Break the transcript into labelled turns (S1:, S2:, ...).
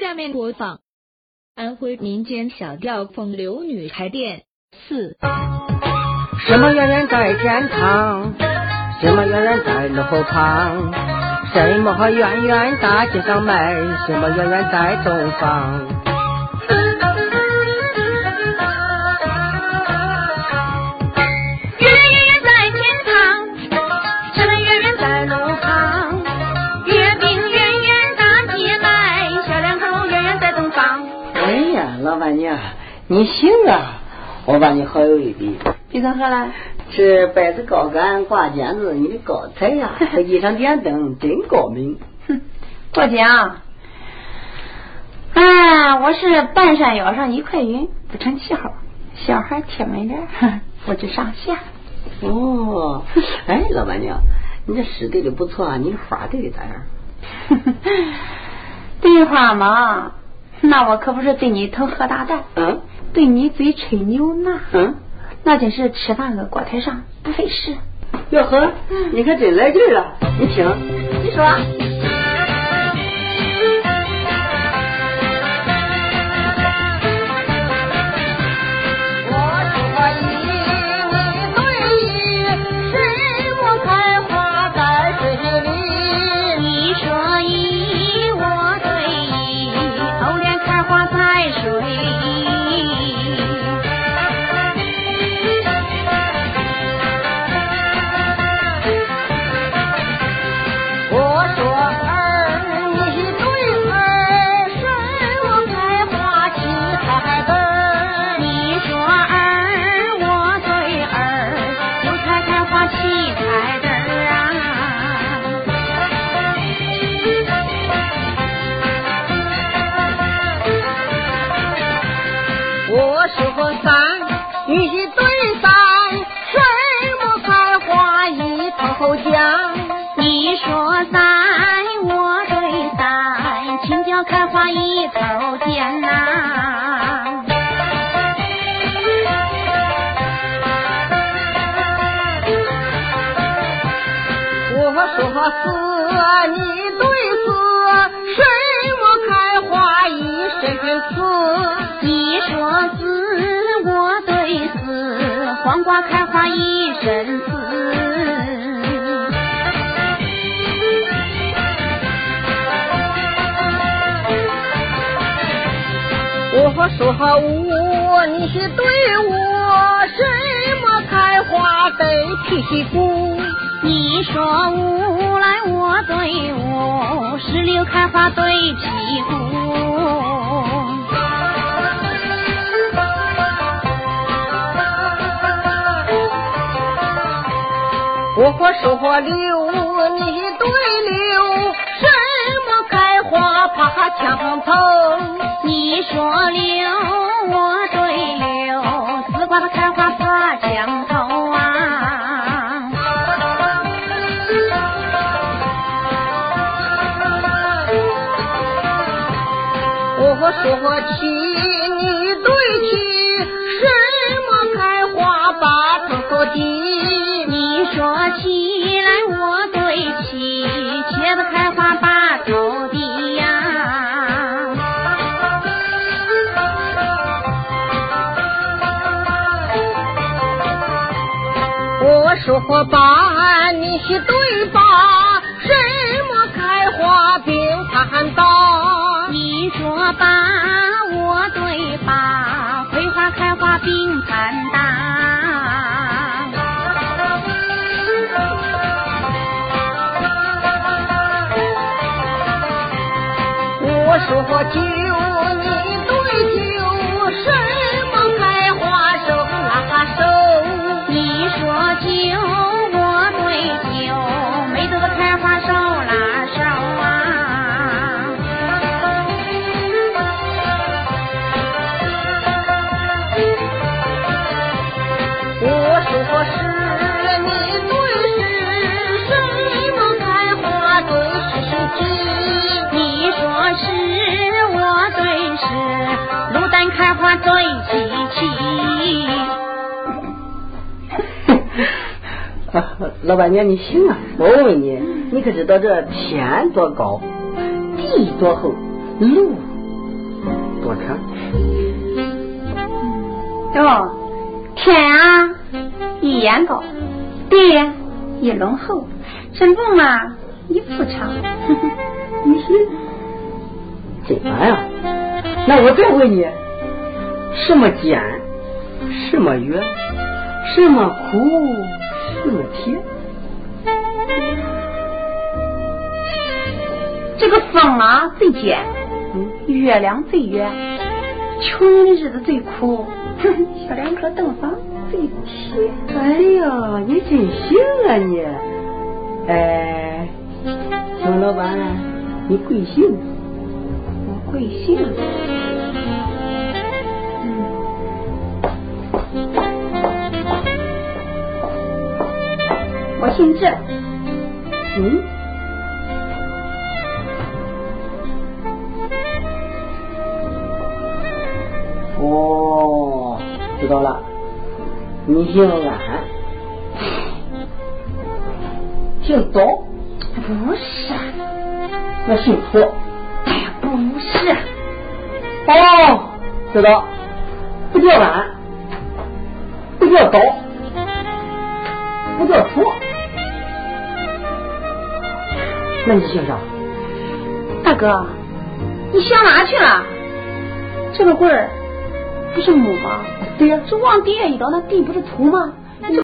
S1: 下面播放。安徽民间小调风流女孩店。四。
S2: 什么远远在天堂，什么远远在路旁，什么远远大街上卖，什么远远在东方。你行啊，我把你好友一笔。
S3: 比啥喝了？
S2: 是百子高杆挂剪子，你的高才呀！这一上点灯真高明。
S3: 哼，过奖。哎，我是半山腰上一块云，不成气候。小孩贴门帘，我就上下。
S2: 哦，哎，老板娘，你这诗对的不错啊，你花对的咋样？
S3: 对花嘛，那我可不是对你疼喝大蛋。
S2: 嗯。
S3: 对你嘴吹牛呢，
S2: 嗯，
S3: 那真是吃饭个锅台上不费事。
S2: 哟呵，你可真来劲了，你听，
S3: 你说。
S2: 黄瓜开花一身刺。我说五，你是对我什么开花对屁股？
S3: 你说五来我对我，石榴开花对屁股。
S2: 我说柳，你对柳什么开花怕墙头？
S3: 你说柳，我对柳，丝瓜的开花怕墙头啊。
S2: 我说起你对起，什么开花把头低？
S3: 起来我对起，茄子开花把头低呀，我。
S2: 说把你是对吧？什么开花并盘倒？
S3: 你说把我对吧？葵花开花并盘倒。
S2: 说酒，你对酒什么开花手拉手？
S3: 你说酒，我对酒没得开花手拉手啊。我说是。
S2: 老板娘，你行啊！我问问你，你可知道这天多高，地多厚，路多长
S3: 哟，天啊，一眼高，地一垄厚，身缝啊一幅长。
S2: 你信？真烦呀！那我再问你，什么尖，什么圆，什么苦，什么甜？
S3: 这个风啊最尖，月亮最圆，穷人的日子最苦，小两口洞房最甜。
S2: 哎呀，你真行啊你！哎，熊老板，你贵姓？
S3: 我贵姓？我姓郑。
S2: 嗯。哦，知道了，你姓安，姓刀，
S3: 不是，
S2: 那姓楚，
S3: 哎呀，不是，
S2: 哦，知道，不叫安，不叫刀，不叫楚，那你想想？
S3: 大哥，你想哪去了？这个棍儿。不是木吗？
S2: 对呀，
S3: 这往地下一倒，那地不是土吗？